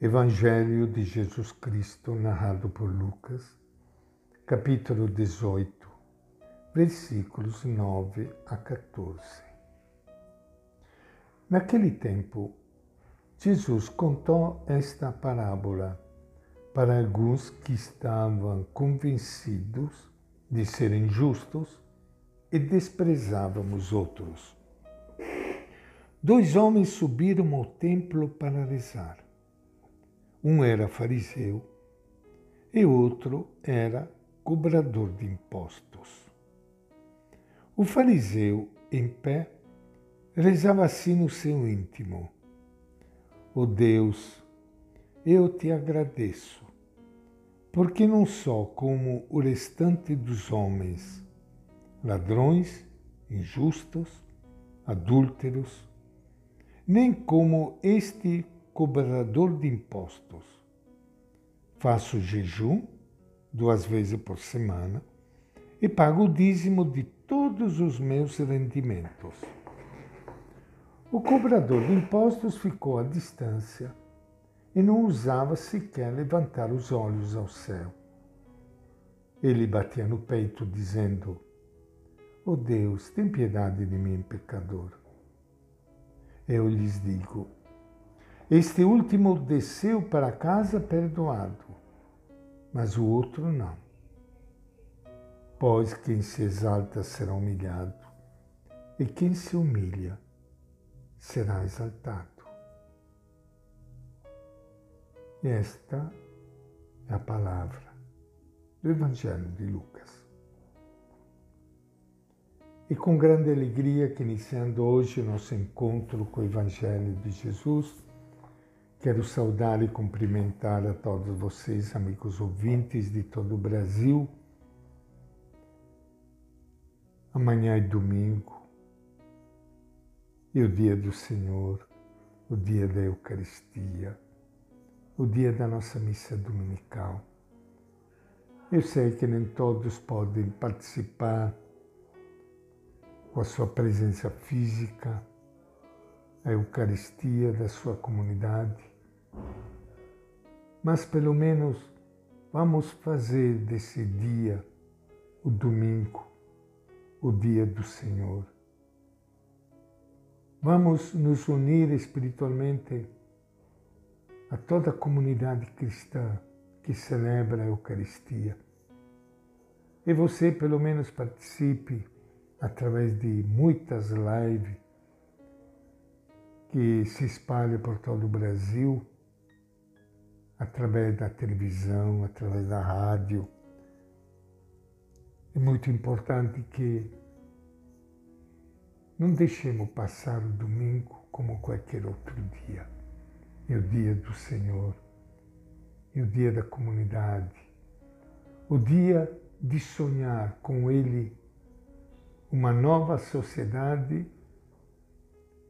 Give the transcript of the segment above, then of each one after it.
Evangelho de Jesus Cristo, narrado por Lucas, capítulo 18, versículos 9 a 14. Naquele tempo, Jesus contou esta parábola para alguns que estavam convencidos de serem justos e desprezavam os outros. Dois homens subiram ao templo para rezar. Um era fariseu e outro era cobrador de impostos. O fariseu, em pé, rezava assim no seu íntimo: Ó oh Deus, eu te agradeço, porque não sou como o restante dos homens, ladrões, injustos, adúlteros, nem como este cobrador de impostos. Faço jejum duas vezes por semana e pago o dízimo de todos os meus rendimentos. O cobrador de impostos ficou à distância e não ousava sequer levantar os olhos ao céu. Ele batia no peito, dizendo: Oh Deus, tem piedade de mim, pecador. Eu lhes digo: este último desceu para casa perdoado, mas o outro não. Pois quem se exalta será humilhado, e quem se humilha será exaltado. Esta é a palavra do Evangelho de Lucas. E com grande alegria que iniciando hoje nosso encontro com o Evangelho de Jesus, quero saudar e cumprimentar a todos vocês, amigos ouvintes de todo o Brasil. Amanhã é domingo, e o dia do Senhor, o dia da Eucaristia, o dia da nossa missa dominical. Eu sei que nem todos podem participar com a sua presença física, a Eucaristia da sua comunidade, mas pelo menos vamos fazer desse dia, o domingo, o dia do Senhor. Vamos nos unir espiritualmente a toda a comunidade cristã que celebra a Eucaristia. E você, pelo menos, participe através de muitas lives que se espalham por todo o Brasil, através da televisão, através da rádio. É muito importante que não deixemos passar o domingo como qualquer outro dia. É o dia do Senhor, é o dia da comunidade, o dia de sonhar com Ele uma nova sociedade,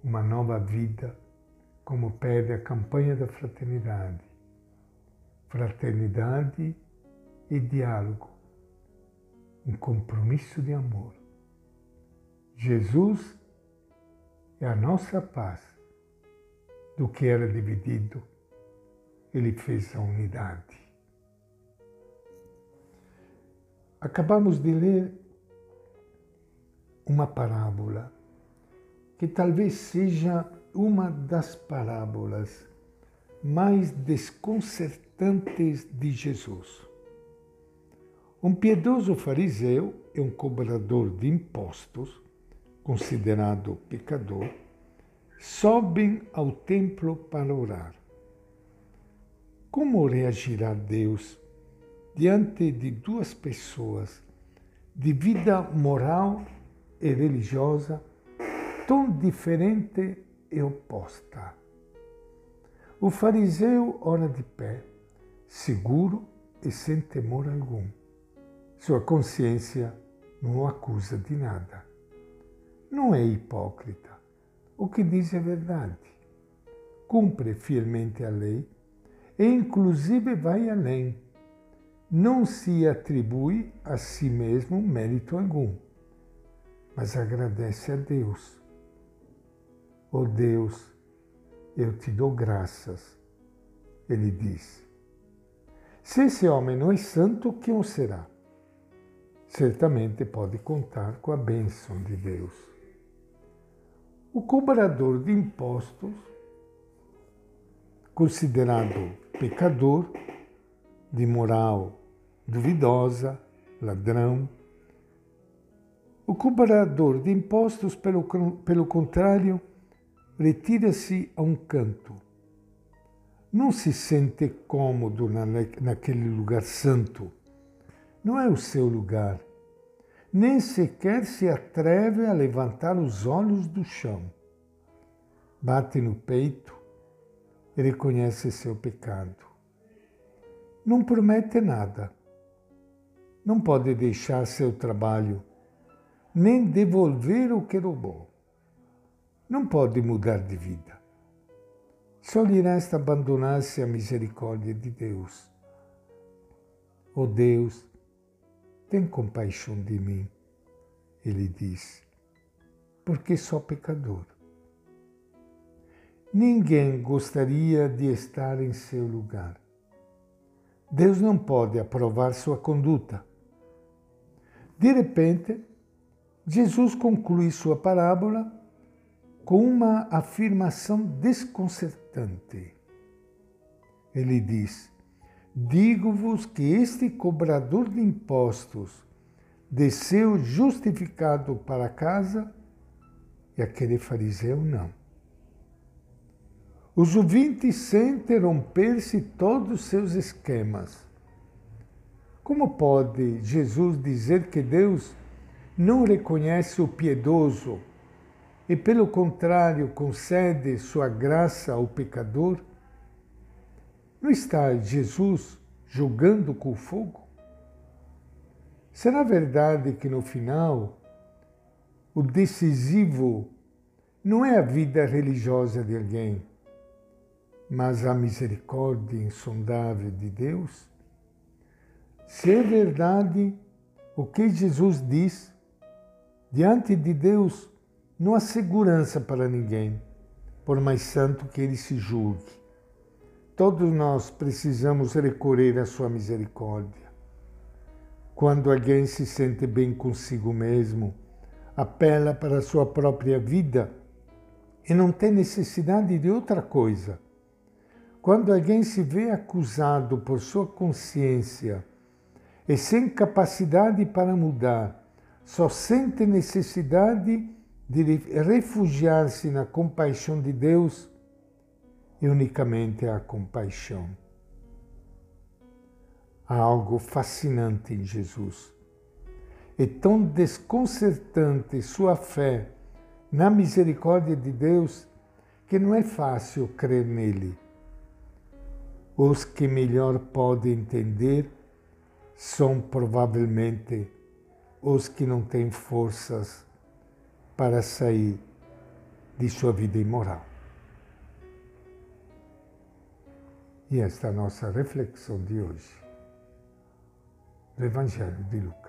uma nova vida, como pede a campanha da fraternidade. Fraternidade e diálogo, um compromisso de amor. Jesus é a nossa paz. Do que era dividido, ele fez a unidade. Acabamos de ler uma parábola que talvez seja uma das parábolas mais desconcertantes de Jesus. Um piedoso fariseu e um cobrador de impostos, considerado pecador, sobem ao templo para orar. Como reagirá Deus diante de duas pessoas de vida moral e religiosa tão diferente e oposta. O fariseu ora de pé, seguro e sem temor algum. Sua consciência não o acusa de nada. Não é hipócrita. O que diz é verdade. Cumpre fielmente a lei e, inclusive, vai além. Não se atribui a si mesmo mérito algum mas agradece a Deus. Oh Deus, eu te dou graças, ele diz. Se esse homem não é santo, quem o será? Certamente pode contar com a bênção de Deus. O cobrador de impostos, considerado pecador, de moral duvidosa, ladrão, o cobrador de impostos, pelo, pelo contrário, retira-se a um canto. Não se sente cômodo na, naquele lugar santo. Não é o seu lugar. Nem sequer se atreve a levantar os olhos do chão. Bate no peito e reconhece seu pecado. Não promete nada. Não pode deixar seu trabalho nem devolver o que roubou. Não pode mudar de vida. Só lhe resta abandonar-se à misericórdia de Deus. Oh Deus, tem compaixão de mim, ele diz, porque sou pecador. Ninguém gostaria de estar em seu lugar. Deus não pode aprovar sua conduta. De repente, Jesus conclui sua parábola com uma afirmação desconcertante. Ele diz: Digo-vos que este cobrador de impostos desceu justificado para casa e aquele fariseu não. Os ouvintes sentem romper-se todos os seus esquemas. Como pode Jesus dizer que Deus não reconhece o piedoso e, pelo contrário, concede sua graça ao pecador? Não está Jesus jogando com fogo? Será verdade que no final o decisivo não é a vida religiosa de alguém, mas a misericórdia insondável de Deus? Se é verdade o que Jesus diz, Diante de Deus não há segurança para ninguém, por mais santo que ele se julgue. Todos nós precisamos recorrer à sua misericórdia. Quando alguém se sente bem consigo mesmo, apela para a sua própria vida e não tem necessidade de outra coisa. Quando alguém se vê acusado por sua consciência e sem capacidade para mudar, só sente necessidade de refugiar-se na compaixão de Deus e unicamente a compaixão. Há algo fascinante em Jesus. É tão desconcertante sua fé na misericórdia de Deus que não é fácil crer nele. Os que melhor podem entender são provavelmente os que não têm forças para sair de sua vida imoral. E esta é a nossa reflexão de hoje do Evangelho de Lucas.